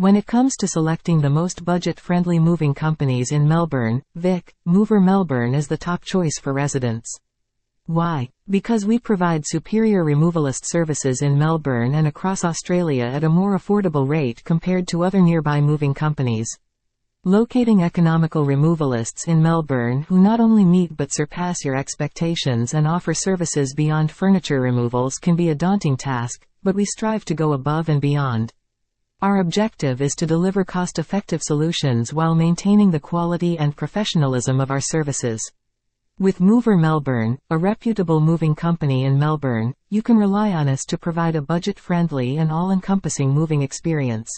When it comes to selecting the most budget-friendly moving companies in Melbourne, Vic, Mover Melbourne is the top choice for residents. Why? Because we provide superior removalist services in Melbourne and across Australia at a more affordable rate compared to other nearby moving companies. Locating economical removalists in Melbourne who not only meet but surpass your expectations and offer services beyond furniture removals can be a daunting task, but we strive to go above and beyond. Our objective is to deliver cost-effective solutions while maintaining the quality and professionalism of our services. With Mover Melbourne, a reputable moving company in Melbourne, you can rely on us to provide a budget-friendly and all-encompassing moving experience.